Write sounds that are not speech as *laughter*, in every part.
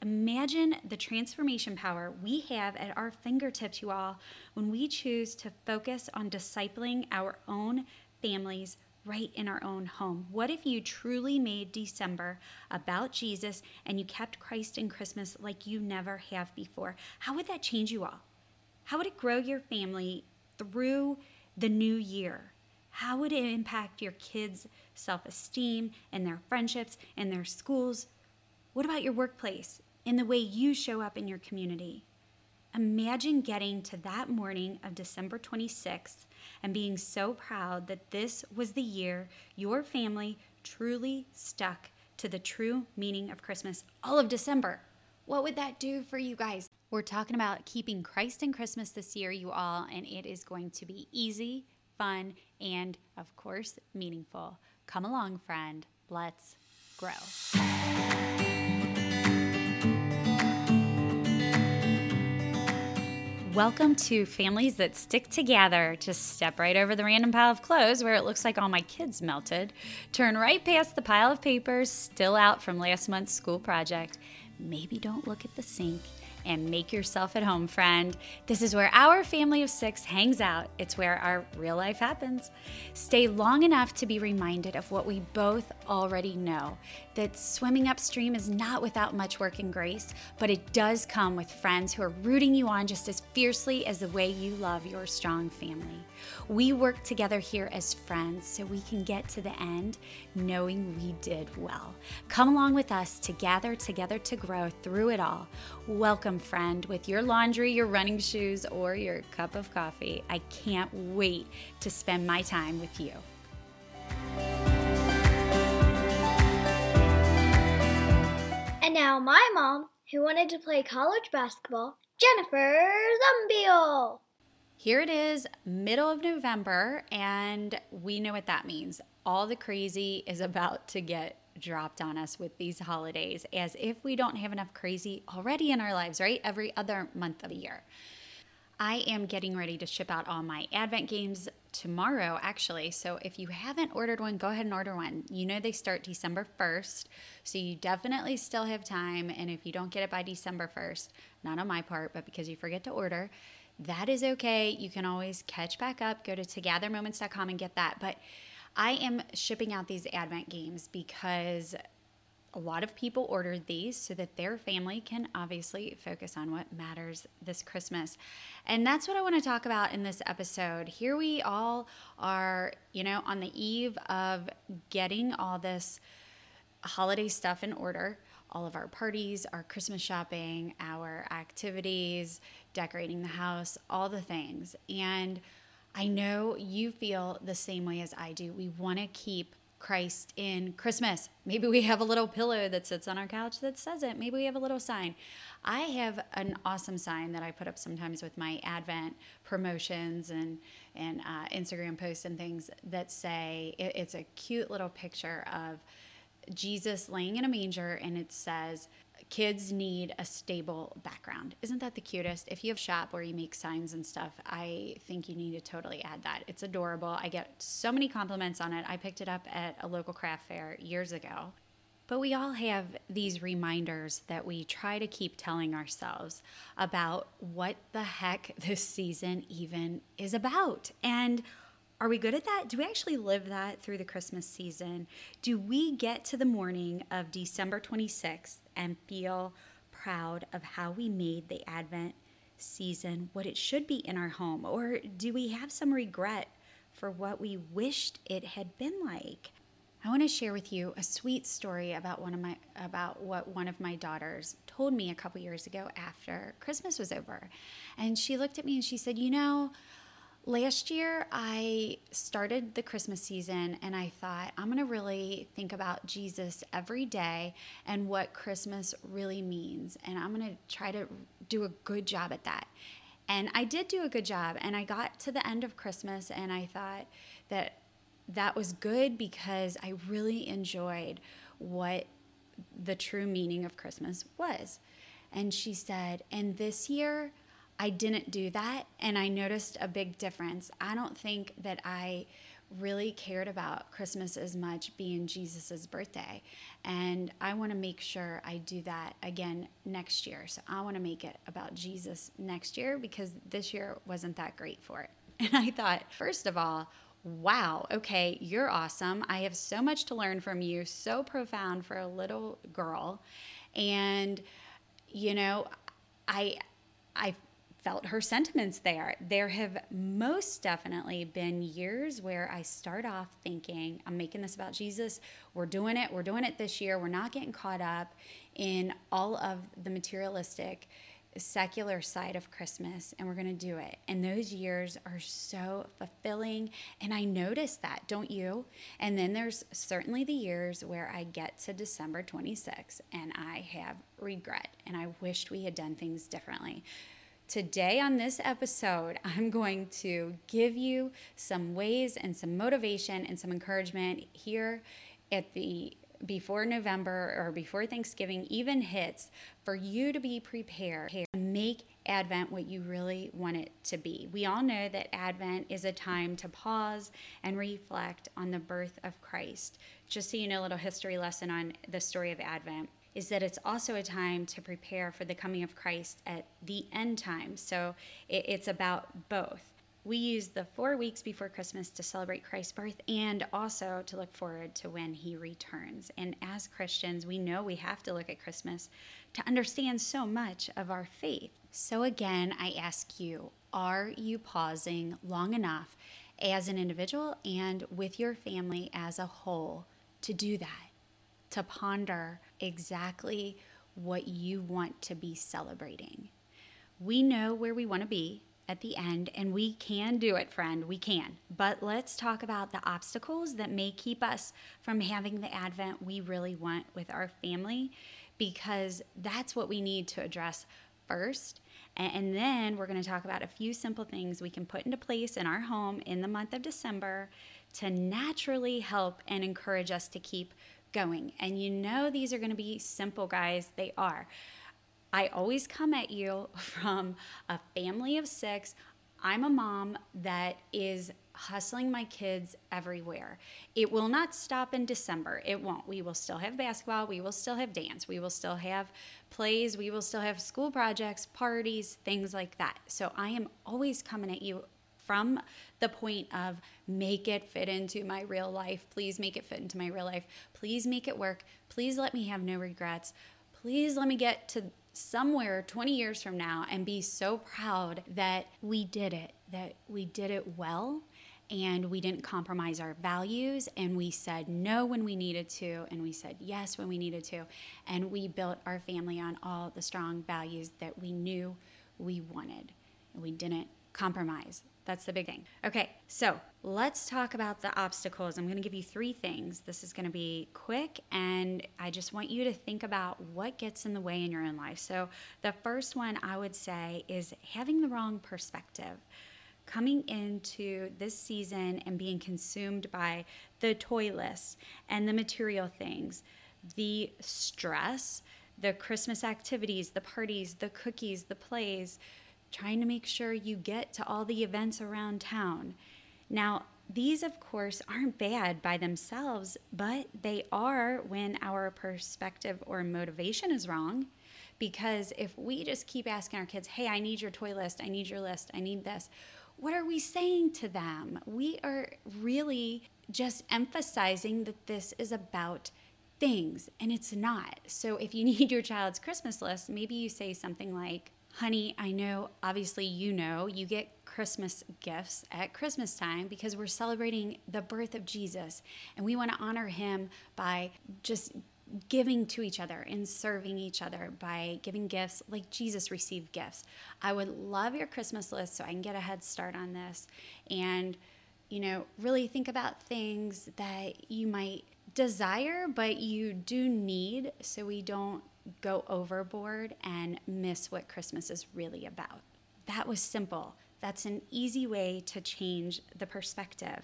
Imagine the transformation power we have at our fingertips, you all, when we choose to focus on discipling our own families right in our own home. What if you truly made December about Jesus and you kept Christ in Christmas like you never have before? How would that change you all? How would it grow your family through the new year? How would it impact your kids' self esteem and their friendships and their schools? What about your workplace? In the way you show up in your community. Imagine getting to that morning of December 26th and being so proud that this was the year your family truly stuck to the true meaning of Christmas all of December. What would that do for you guys? We're talking about keeping Christ in Christmas this year, you all, and it is going to be easy, fun, and of course, meaningful. Come along, friend. Let's grow. Welcome to Families That Stick Together. Just step right over the random pile of clothes where it looks like all my kids melted. Turn right past the pile of papers still out from last month's school project. Maybe don't look at the sink and make yourself at home, friend. This is where our family of six hangs out. It's where our real life happens. Stay long enough to be reminded of what we both already know that swimming upstream is not without much work and grace, but it does come with friends who are rooting you on just as fiercely as the way you love your strong family. We work together here as friends so we can get to the end knowing we did well. Come along with us to gather together to grow through it all. Welcome, friend, with your laundry, your running shoes, or your cup of coffee. I can't wait to spend my time with you. And now, my mom, who wanted to play college basketball, Jennifer Zumbiel. Here it is, middle of November, and we know what that means. All the crazy is about to get dropped on us with these holidays, as if we don't have enough crazy already in our lives, right? Every other month of the year. I am getting ready to ship out all my Advent games tomorrow, actually. So if you haven't ordered one, go ahead and order one. You know they start December 1st, so you definitely still have time. And if you don't get it by December 1st, not on my part, but because you forget to order, that is okay. You can always catch back up, go to togethermoments.com and get that. But I am shipping out these Advent games because a lot of people ordered these so that their family can obviously focus on what matters this Christmas. And that's what I want to talk about in this episode. Here we all are, you know, on the eve of getting all this holiday stuff in order all of our parties, our Christmas shopping, our activities, decorating the house, all the things. And I know you feel the same way as I do. We want to keep Christ in Christmas. Maybe we have a little pillow that sits on our couch that says it. Maybe we have a little sign. I have an awesome sign that I put up sometimes with my Advent promotions and and uh, Instagram posts and things that say it, it's a cute little picture of Jesus laying in a manger and it says, kids need a stable background. Isn't that the cutest? If you have shop where you make signs and stuff, I think you need to totally add that. It's adorable. I get so many compliments on it. I picked it up at a local craft fair years ago. But we all have these reminders that we try to keep telling ourselves about what the heck this season even is about. And are we good at that? Do we actually live that through the Christmas season? Do we get to the morning of December 26th and feel proud of how we made the Advent season what it should be in our home? Or do we have some regret for what we wished it had been like? I want to share with you a sweet story about one of my about what one of my daughters told me a couple years ago after Christmas was over. And she looked at me and she said, "You know, last year I started the Christmas season and I thought I'm going to really think about Jesus every day and what Christmas really means. And I'm going to try to do a good job at that. And I did do a good job. And I got to the end of Christmas and I thought that that was good because I really enjoyed what the true meaning of Christmas was. And she said, and this year, I didn't do that and I noticed a big difference. I don't think that I really cared about Christmas as much being Jesus's birthday. And I want to make sure I do that again next year. So I want to make it about Jesus next year because this year wasn't that great for it. *laughs* And I thought, first of all, wow, okay, you're awesome. I have so much to learn from you, so profound for a little girl. And, you know, I, I felt her sentiments there. There have most definitely been years where I start off thinking, I'm making this about Jesus. We're doing it. We're doing it this year. We're not getting caught up in all of the materialistic, secular side of Christmas, and we're going to do it. And those years are so fulfilling. And I notice that, don't you? And then there's certainly the years where I get to December 26 and I have regret and I wished we had done things differently. Today, on this episode, *laughs* I'm going to give you some ways and some motivation and some encouragement here at the before November or before Thanksgiving even hits for you to be prepared to make Advent what you really want it to be. We all know that Advent is a time to pause and reflect on the birth of Christ. Just so you know, a little history lesson on the story of Advent is that it's also a time to prepare for the coming of Christ at the end time. So it's about both. We use the four weeks before Christmas to celebrate Christ's birth and also to look forward to when he returns. And as Christians, we know we have to look at Christmas to understand so much of our faith. So, again, I ask you are you pausing long enough as an individual and with your family as a whole to do that? to ponder exactly what you want to be celebrating. We know where we want to be at the end, and we can do it, friend. We can. But let's talk about the obstacles that may keep us from having the Advent we really want with our family, because that's what we need to address first. And then we're going to talk about a few simple things we can put into place in our home in the month of December to naturally help and encourage us to keep going. And you know, these are going to be simple, guys. They are. I always come at you *laughs* from a family of six. I'm a mom that is hustling my kids everywhere. It will not stop in December. It won't. We will still have basketball. We will still have dance. We will still have plays. We will still have school projects, parties, things like that. So I am always coming at you from the point of make it fit into my real life. Please make it fit into my real life. Please make it work. Please let me have no regrets. Please let me get to somewhere 20 years from now and be so proud that we did it, that we did it well and we didn't compromise our values and we said no when we needed to and we said yes when we needed to and we built our family on all the strong values that we knew we wanted and we didn't compromise that's the big thing. Okay, so let's talk about the obstacles. I'm going to give you three things. This is going to be quick, and I just want you to think about what gets in the way in your own life. So, the first one I would say is having the wrong perspective. Coming into this season and being consumed by the toy list and the material things, the stress, the Christmas activities, the parties, the cookies, the plays trying to make sure you get to all the events around town. Now, these, of course, aren't bad by themselves, but they are when our perspective or motivation is wrong. Because if we just keep asking our kids, hey, I need your toy list, I need your list, I need this, what are we saying to them? We are really just emphasizing that this is about things, and it's not. So if you *laughs* need your child's Christmas list, maybe you say something like, honey, I know, obviously, you know, you get Christmas gifts at Christmas time because we're celebrating the birth of Jesus and we want to honor him by just giving to each other and serving each other by giving gifts like Jesus received gifts. I would love your Christmas list so I can get a head start on this and, you know, really think about things that you might desire but you do need so we don't go overboard and miss what Christmas is really about. That was simple. That's an easy way to change the perspective.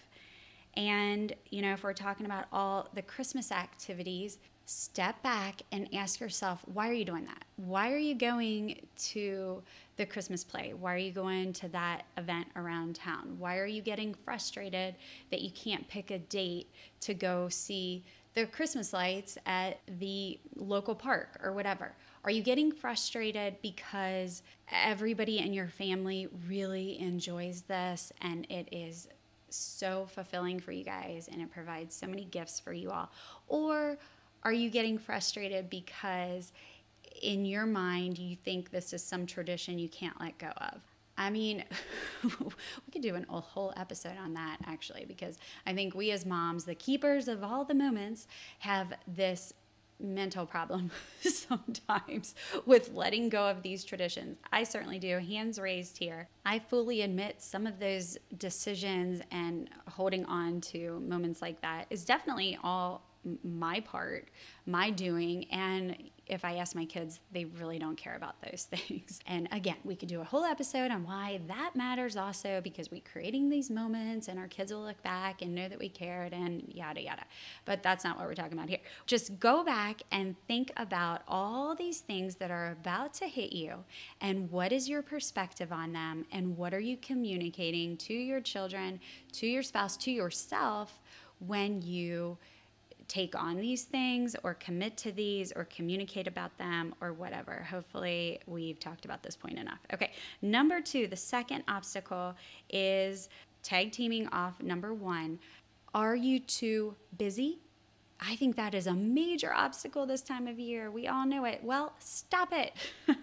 And, you know, if we're talking about all the Christmas activities, step back and ask yourself, why are you doing that? Why are you going to the Christmas play? Why are you going to that event around town? Why are you getting frustrated that you can't pick a date to go see the Christmas lights at the local park or whatever? Are you getting frustrated because everybody in your family really enjoys this and it is so fulfilling for you guys and it provides so many gifts for you all? Or are you getting frustrated because in your mind you think this is some tradition you can't let go of? I mean, *laughs* we could do an, a whole episode on that actually, because I think we as moms, the keepers of all the moments, have this mental problem *laughs* sometimes with letting go of these traditions. I certainly do. Hands raised here. I fully admit some of those decisions and holding on to moments like that is definitely all my part, my doing. And if I ask my kids, they really don't care about those *laughs* things. And again, we could do a whole episode on why that matters also because we're creating these moments and our kids will look back and know that we cared and yada yada. But that's not what we're talking about here. Just go back and think about all these things that are about to hit you and what is your perspective on them and what are you communicating to your children, to your spouse, to yourself when you take on these things or commit to these or communicate about them or whatever. Hopefully, we've talked about this point enough. Okay, number two, the second obstacle is tag teaming off number one. Are you too busy? I think that is a major obstacle this time of year. We all know it. Well, stop it. *laughs*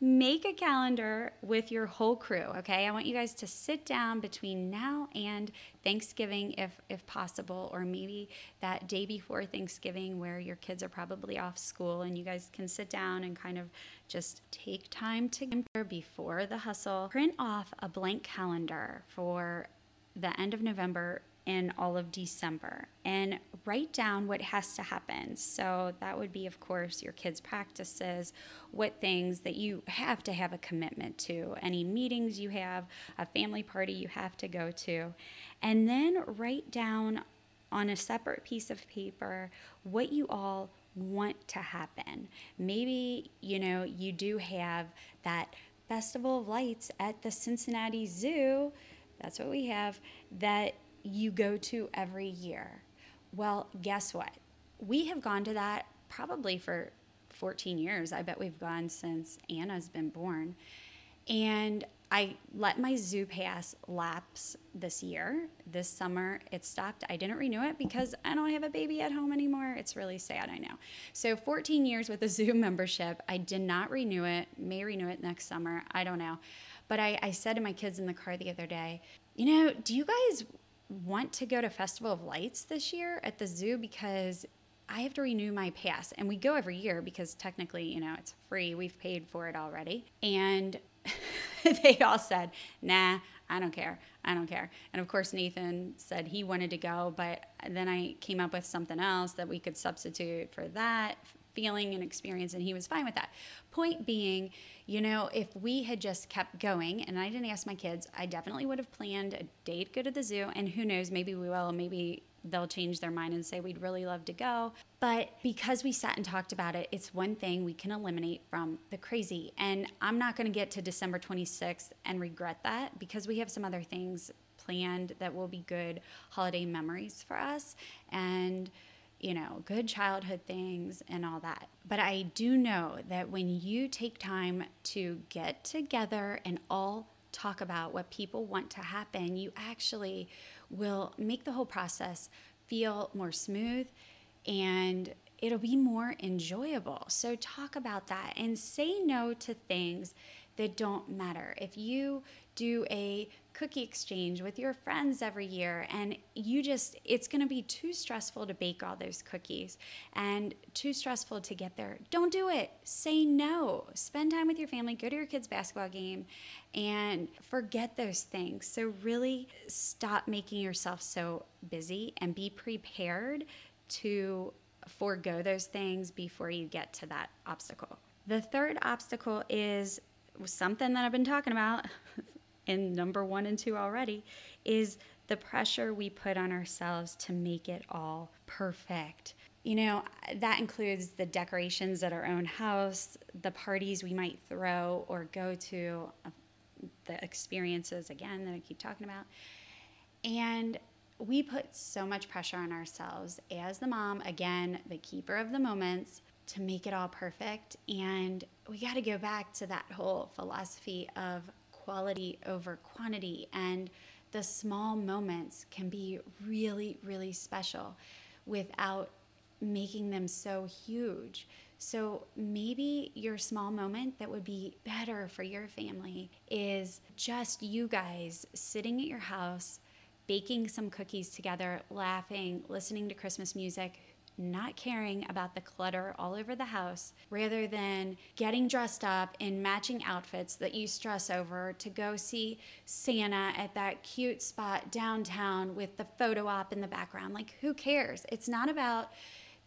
make a calendar with your whole crew okay? I want you guys to sit down between now and thanksgiving if if possible or maybe that day before thanksgiving where your kids are probably off school and you guys can sit down and kind of just take time together before the hustle. Print off a blank calendar for the end of november in all of December and write down what has to happen. So, that would be, of course, your kids' practices, what things that you have to have a commitment to, any meetings you have, a family party you have to go to. And then write down on a separate piece of paper what you all want to happen. Maybe, you know, you do have that Festival of Lights at the Cincinnati Zoo. That's what we have. That you go to every year. Well, guess what? We have gone to that probably for 14 years. I bet we've gone since Anna's been born. And I let my zoo pass lapse this year. This summer it stopped. I didn't renew it because I don't have a baby at home anymore. It's really sad, I know. So 14 years with a *laughs* zoo membership. I did not renew it. May renew it next summer. I don't know. But I, I said to my kids in the car the other day, you know, do you guys want to go to Festival of Lights this year at the zoo because I have to renew my pass. And we go every year because technically, you know, it's free. We've paid for it already. And *laughs* they all said, nah, I don't care. I don't care. And of course, Nathan said he wanted to go, but then I came up with something else that we could substitute for that feeling and experience, and he was fine with that. Point being, you know, if we had just kept going, and I didn't ask my kids, I definitely would have planned a day to go to the zoo, and who knows, maybe we will, maybe they'll change their mind and say we'd really love to go. But because we sat and talked about it, it's one thing we can eliminate from the crazy. And I'm not going to get to December 26th and regret that because we have some other things planned that will be good holiday memories for us. And you know, good childhood things and all that. But I do know that when you take time to get together and all talk about what people want to happen, you actually will make the whole process feel more smooth and it'll be more enjoyable. So, talk about that and say no to things that don't matter. If you do a cookie exchange with your friends every year and you just it's going to be too stressful to bake all those cookies and too stressful to get there. Don't do it. Say no. Spend time with your family. Go to your kids basketball game and forget those things. So really stop making yourself so busy and be prepared to forego those things before you get to that obstacle. The third obstacle is something that I've been talking about in number one and two already, is the pressure we put on ourselves to make it all perfect. you know, that includes the decorations at our own house, the parties we might throw or go to, uh, the experiences again that I keep talking about. And we put so much pressure on ourselves as the mom, again, the keeper of the moments, to make it all perfect. And we got to go back to that whole philosophy of quality over quantity. And the small moments can be really, really special without making them so huge. So maybe your small moment that would be better for your family is just you guys sitting at your house, baking some cookies together, laughing, listening to Christmas music, not caring about the clutter all over the house, rather than getting dressed up in matching outfits that you stress over to go see Santa at that cute spot downtown with the photo op in the background. Like, who cares? It's not about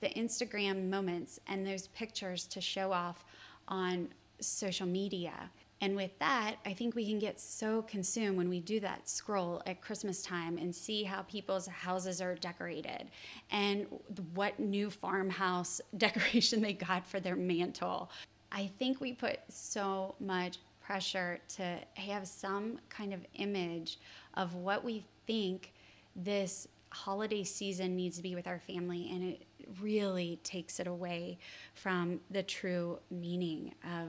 the Instagram moments and those pictures to show off on social media. And with that, I think we can get so consumed when we do that scroll at Christmas time and see how people's houses are decorated and what new farmhouse *laughs* decoration they got for their mantle. I think we put so much pressure to have some kind of image of what we think this holiday season needs to be with our family, and it really takes it away from the true meaning of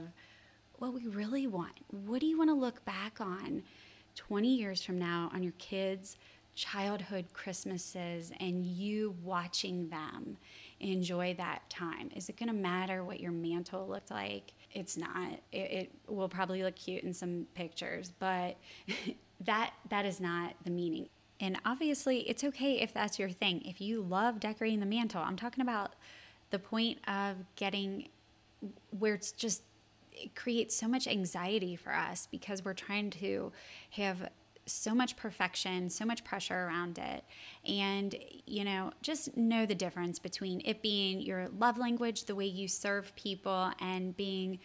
what we really want. What do you want to look back on 20 years from now on your kids' childhood Christmases and you watching them enjoy that time? Is it going to matter what your mantle looked like? It's not. It, it will probably look cute in some pictures, but *laughs* that that is not the meaning. And obviously, it's okay if that's your thing. If you love decorating the mantle, I'm talking about the point of getting where it's just it creates so much anxiety for us because we're trying to have so much perfection, so much pressure around it. And, you know, just know the difference between it being your love language, the way you serve people, and being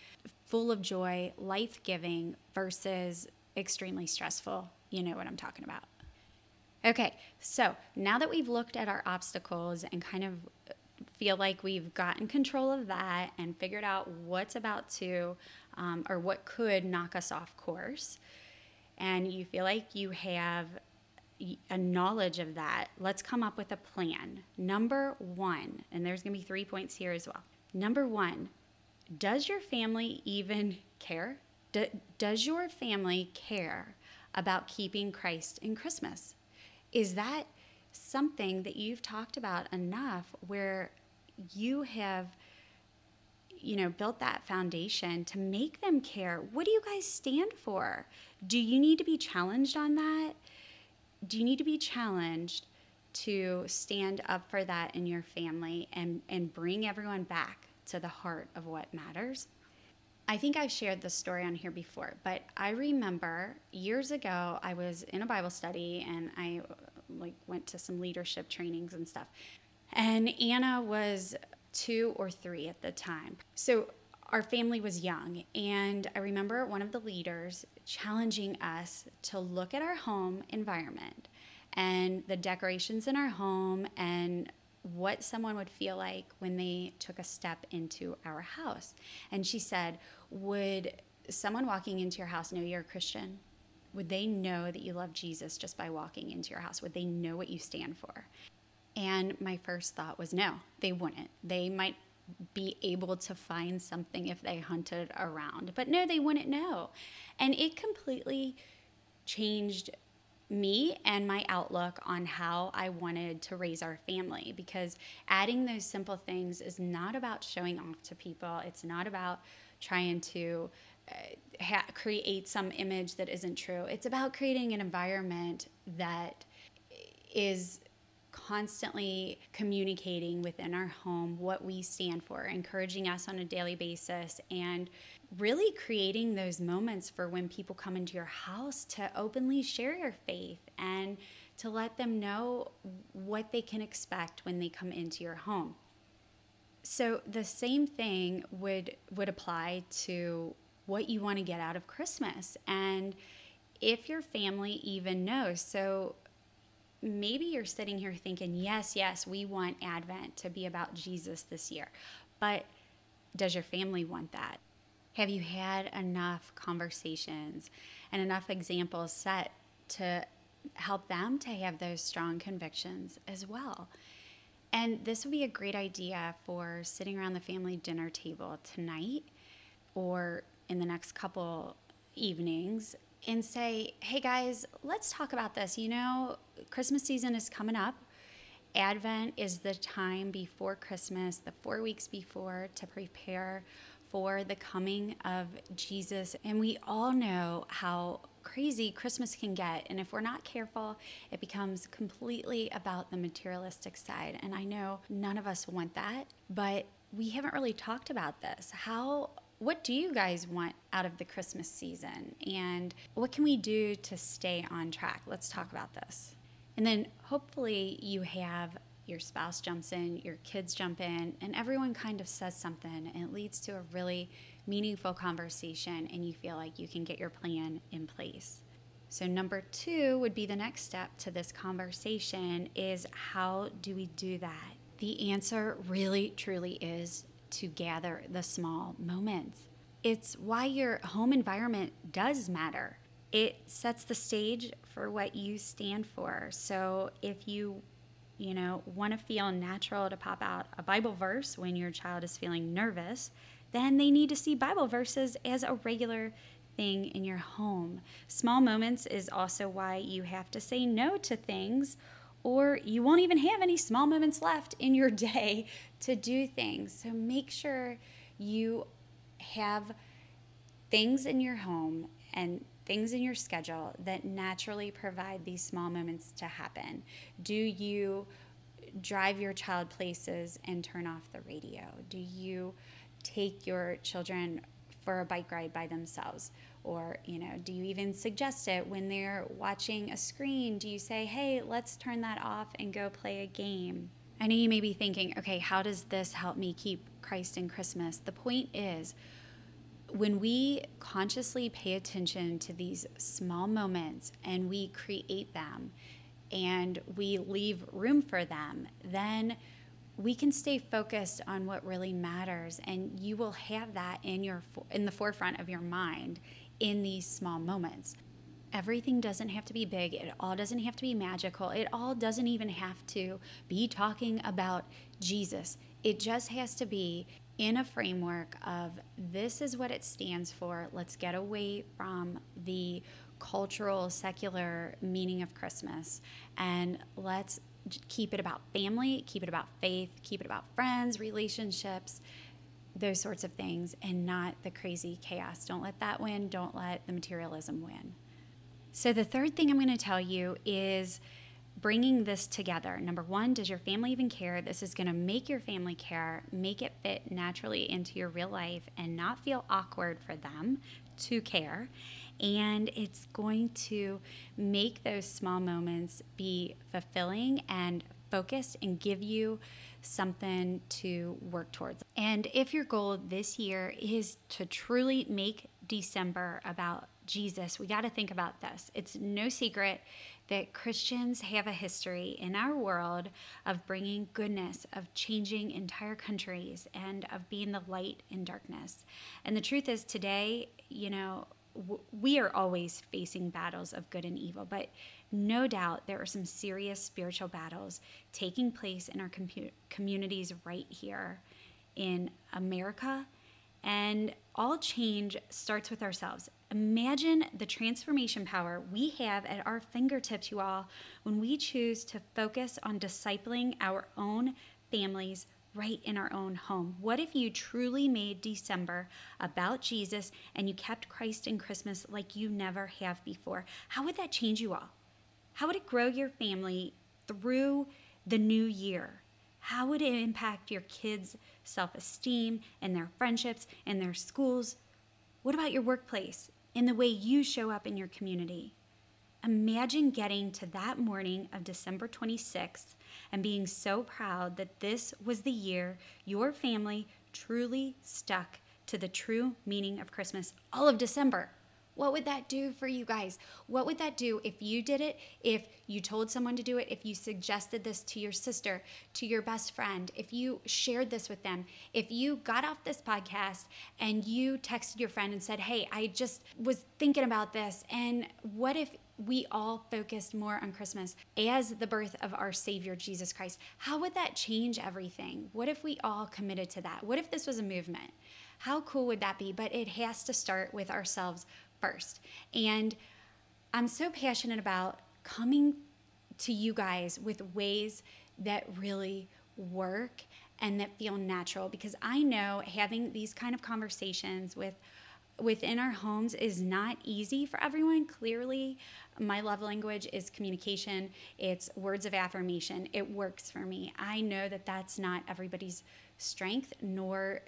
full of joy, life giving versus extremely stressful. You know what I'm talking about. Okay, so now that we've looked at our obstacles and kind of feel like we've gotten control of that and figured out what's about to um, or what could knock us off course, and you feel like you have a knowledge of that, let's come up with a plan. Number one, and there's gonna be three points here as well. Number one, does your family even care? does your family care about keeping Christ in Christmas? Is that something that you've talked about enough where you have you know built that foundation to make them care. What do you guys stand for? Do you need to be challenged on that? Do you need to be challenged to stand up for that in your family and and bring everyone back to the heart of what matters? I think I've shared this story on here before, but I remember years ago I was in a Bible study and I like went to some leadership trainings and stuff. And Anna was 2 or 3 at the time. So our family was young and I remember one of the leaders challenging us to look at our home environment and the decorations in our home and what someone would feel like when they took a step into our house. And she said, Would someone walking into your house know you're a Christian? Would they know that you love Jesus just by walking into your house? Would they know what you stand for? And my first thought was no, they wouldn't. They might be able to find something if they hunted around, but no, they wouldn't know. And it completely changed me and my outlook on how I wanted to raise our family because adding those simple things is not about showing off to people. It's not about trying to uh, ha- create some image that isn't true. It's about creating an environment that is constantly communicating within our home what we stand for, encouraging us on a daily basis, and really creating those moments for when people come into your house to openly share your faith and to let them know what they can expect when they come into your home. So the same thing would would apply to what you want to get out of Christmas and if your family even knows. So maybe you're sitting here thinking, yes, yes, we want Advent to be about Jesus this year. But does your family want that? Have you had enough conversations and enough examples set to help them to have those strong convictions as well? And this would be a great idea for sitting around the family dinner table tonight or in the next couple evenings and say, hey guys, let's talk about this. You know, Christmas season is coming up. Advent is the time before Christmas, the four weeks before, to prepare for the coming of Jesus. And we all know how crazy Christmas can get. And if we're not careful, it becomes completely about the materialistic side. And I know none of us want that, but we haven't really talked about this. How what do you guys want out of the Christmas season? And what can we do to stay on track? Let's talk about this. And then hopefully you have your spouse jumps in, your kids jump in, and everyone kind of says something, and it leads to a really meaningful conversation, and you feel like you can get your plan in place. So, number two would be the next step to this conversation is how do we do that? The answer really, truly is to gather the small moments. It's why your home environment does matter. It sets the stage for what you stand for. So if you, you know, want to feel natural to pop out a Bible verse when your child is feeling nervous, then they need to see Bible verses as a regular thing in your home. Small moments is also why you have to say no to things or you won't even have any small moments left in your *laughs* day to do things. So make sure you have things in your home and things in your schedule that naturally provide these small moments to happen. Do you drive your child places and turn off the radio? Do you take your children for a bike ride by themselves? Or, you know, do you even suggest it when they're watching a screen? Do you say, hey, let's turn that off and go play a game? I know you may be thinking, okay, how does this help me keep Christ in Christmas? The point is, when we consciously pay attention to these small moments and we create them and we leave room for them, then we can stay focused on what really matters and you will have that in your in the forefront of your mind in these small moments. Everything doesn't have to be big. It all doesn't have to be magical. It all doesn't even have to be talking about Jesus. It just has to be in a framework of this is what it stands for. Let's get away from the cultural, secular meaning of Christmas and let's keep it about family, keep it about faith, keep it about friends, relationships, those sorts of things and not the crazy chaos. Don't let that win. Don't let the materialism win. So, the third thing I'm going to tell you is bringing this together. Number one, does your family even care? This is going to make your family care, make it fit naturally into your real life, and not feel awkward for them to care. And it's going to make those small moments be fulfilling and focused and give you something to work towards. And if your goal this year is to truly make December about Jesus, we got to think about this. It's no secret that Christians have a history in our world of bringing goodness, of changing entire countries, and of being the light in darkness. And the truth is, today, you know, we are always facing battles of good and evil, but no doubt there are some serious spiritual battles taking place in our com- communities right here in America. And all change starts with ourselves. Imagine the transformation power we have at our fingertips, you all, when we choose to focus on discipling our own families right in our own home. What if you truly made December about Jesus and you kept Christ in Christmas like you never have before? How would that change you all? How would it grow your family through the new year? How would it impact your kids' self esteem and their friendships and their schools? What about your workplace and the way you show up in your community? Imagine getting to that morning of December 26th and being so proud that this was the year your family truly stuck to the true meaning of Christmas all of December. What would that do for you guys? What would that do if you did it? If you told someone to do it? If you suggested this to your sister, to your best friend? If you shared this with them? If you got off this podcast and you texted your friend and said, Hey, I just was thinking about this. And what if we all focused more on Christmas as the birth of our Savior Jesus Christ? How would that change everything? What if we all committed to that? What if this was a movement? How cool would that be? But it has to start with ourselves first. And I'm so passionate about coming to you guys with ways that really work and that feel natural because I know having these kind of conversations with within our homes is not easy for everyone. Clearly, my love language is communication, it's words of affirmation. It works for me. I know that that's not everybody's strength nor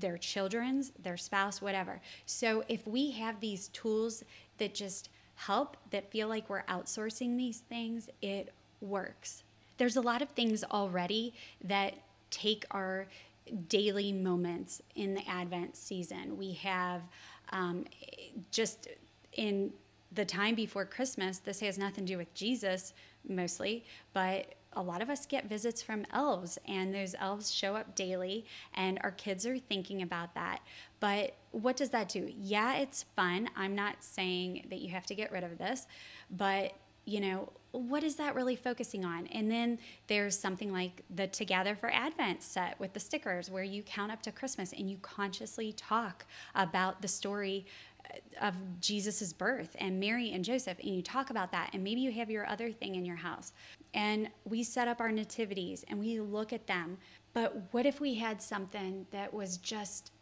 their children's, their spouse, whatever. So if we have these tools that just help, that feel like we're outsourcing these things, it works. There's a lot of things already that take our daily moments in the Advent season. We have um, just in the time before Christmas, this has nothing to do with Jesus mostly, but a lot of us get visits from elves, and those elves show up daily, and our kids are thinking about that. But what does that do? Yeah, it's fun. I'm not saying that you have to get rid of this, but you know, what is that really focusing on? And then there's something like the Together for Advent set with the stickers where you count up to Christmas and you consciously talk about the story uh, of Jesus's birth and Mary and Joseph and you talk about that and maybe you have your other thing in your house and we set up our nativities and we look at them. But what if we had something that was just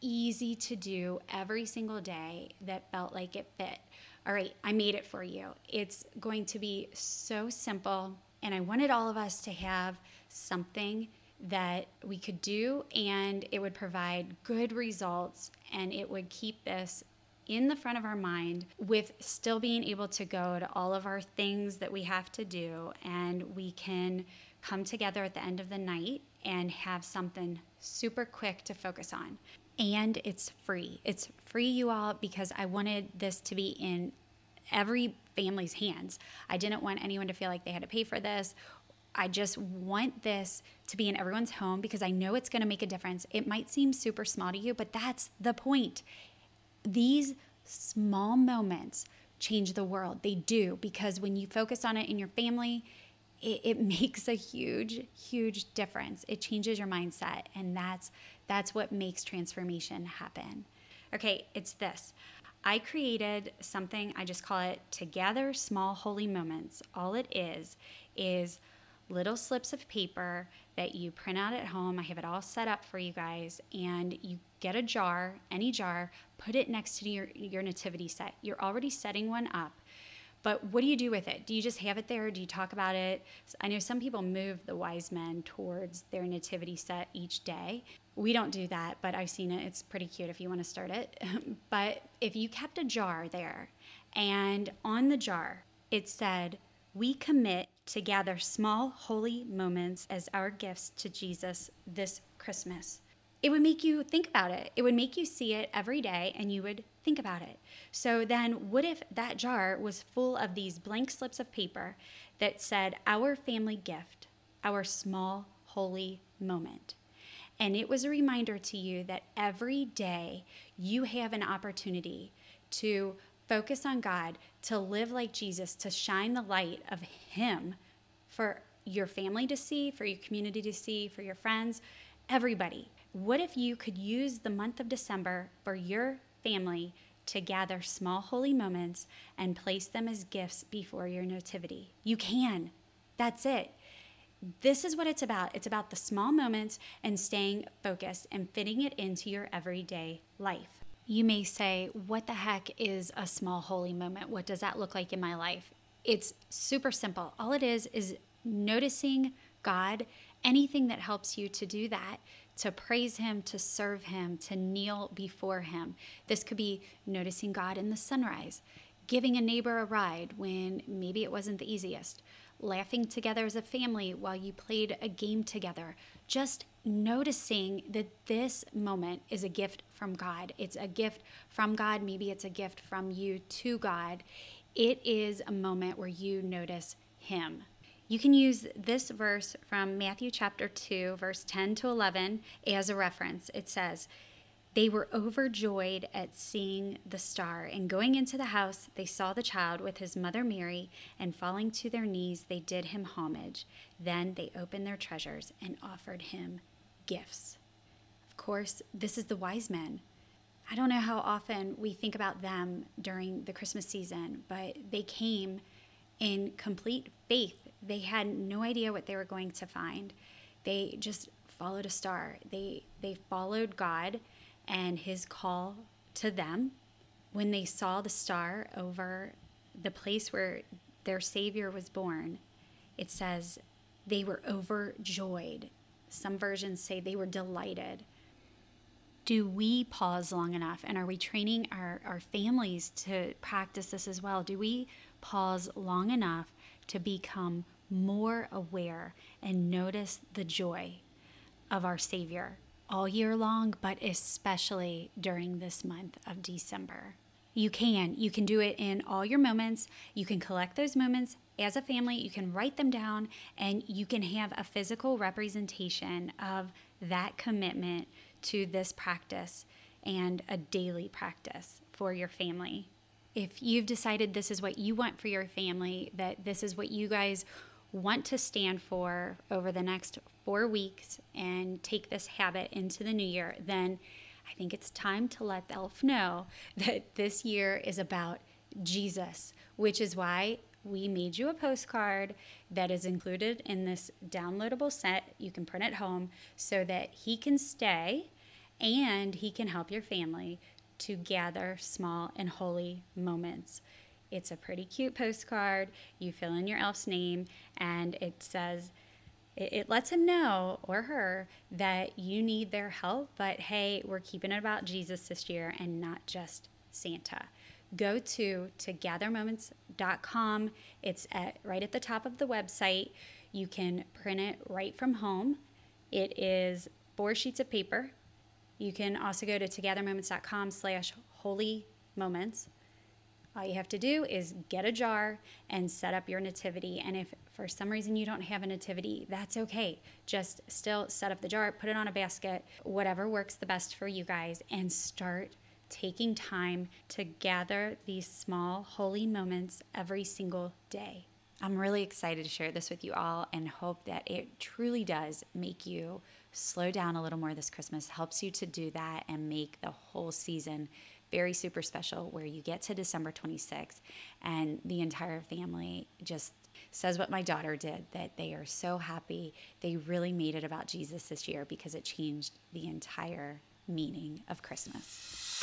easy to do every single day that felt like it fit? All right I made it for you. It's going to be so simple and I wanted all of us to have something that we could do and it would provide good results and it would keep this in the front of our mind with still being able to go to all of our things that we have to do and we can come together at the end of the night and have something super quick to focus on. And it's free. It's free, you all, because I wanted this to be in every family's hands. I didn't want anyone to feel like they had to pay for this. I just want this to be in everyone's home because I know it's going to make a difference. It might seem super small to you, but that's the point these small moments change the world. They do because when you focus on it in your family, it, it, *laughs* makes a huge, huge difference. It changes your mindset, and that's that's what makes transformation happen. Okay, it's this. I created something, I just call it Together Small Holy Moments. All it is is little slips of paper that you print out at home. I have it all set up for you guys, and you get a jar, any jar, put it next to your, your nativity set. You're already setting one up. But what do you do with it? Do you just have it there? Do you talk about it? I know some people move the wise men towards their nativity set each day. We don't do that, but I've seen it. It's pretty cute if you want to start it. *laughs* but if you kept a jar there and on the jar it said, We commit to gather small holy moments as our gifts to Jesus this Christmas it would make you think about it. It would make you see it every day and you would think about it. So then, what if that jar was full of these blank slips of paper that said, Our family gift, our small holy moment? And it was a reminder to you that every day you have an opportunity to focus on God, to live like Jesus, to shine the light of Him for your family to see, for your community to see, for your friends, everybody. What if you could use the month of December for your family to gather small holy moments and place them as gifts before your nativity? You can. That's it. This is what it's about. It's about the small moments and staying focused and fitting it into your everyday life. You may say, What the heck is a small holy moment? What does that look like in my life? It's super simple. All it is is noticing God, anything that helps you to do that to praise Him, to serve Him, to kneel before Him. This could be noticing God in the sunrise, giving a neighbor a ride when maybe it wasn't the easiest, laughing together as a family while you played a game together, just noticing that this moment is a gift from God. It's a gift from God. Maybe it's a gift from you to God. It is a moment where you notice Him. You can use this verse from Matthew chapter 2, verse 10 to 11 as a reference. It says, They were overjoyed at seeing the star, and going into the house, they saw the child with his mother Mary, and falling to their knees, they did him homage. Then they opened their treasures and offered him gifts. Of course, this is the wise men. I don't know how often we think about them during the Christmas season, but they came in complete faith they had no idea what they were going to find. They just followed a star. They they followed God and his call to them. When they saw the star over the place where their savior was born, it says they were overjoyed. Some versions say they were delighted. Do we pause long enough? And are we training our, our families to practice this as well? Do we pause long enough to become more aware and notice the joy of our Savior all year long, but especially during this month of December. You can. You can do it in all your moments. You can collect those moments as a family. You can write them down and you can have a physical representation of that commitment to this practice and a daily practice for your family. If you've decided this is what you want for your family, that this is what you guys want to stand for over the next four weeks and take this habit into the new year, then I think it's time to let the elf know *laughs* that this year is about Jesus, which is why we made you a postcard that is included in this downloadable set. You can print at home so that he can stay and he can help your family to gather small and holy moments. It's a pretty cute postcard. You fill in your elf's name, and it says, it, lets him know or her that you need their help, but hey, we're keeping it about Jesus this year and not just Santa. Go to togethermoments.com. It's at right at the top of the website. You can print it right from home. It is four sheets of paper. You can also go to togethermoments.com slash holy moments all you have to do is get a jar and set up your nativity. And if for some reason you don't have a nativity, that's okay. Just still set up the jar, put it on a basket, whatever works the best for you guys, and start taking time to gather these small holy moments every single day. I'm really excited to share this with you all and hope that it truly does make you slow down a little more this Christmas, helps you to do that and make the whole season very super special where you get to December 26th and the entire family just says what my daughter did that they are so happy they really made it about Jesus this year because it changed the entire meaning of Christmas.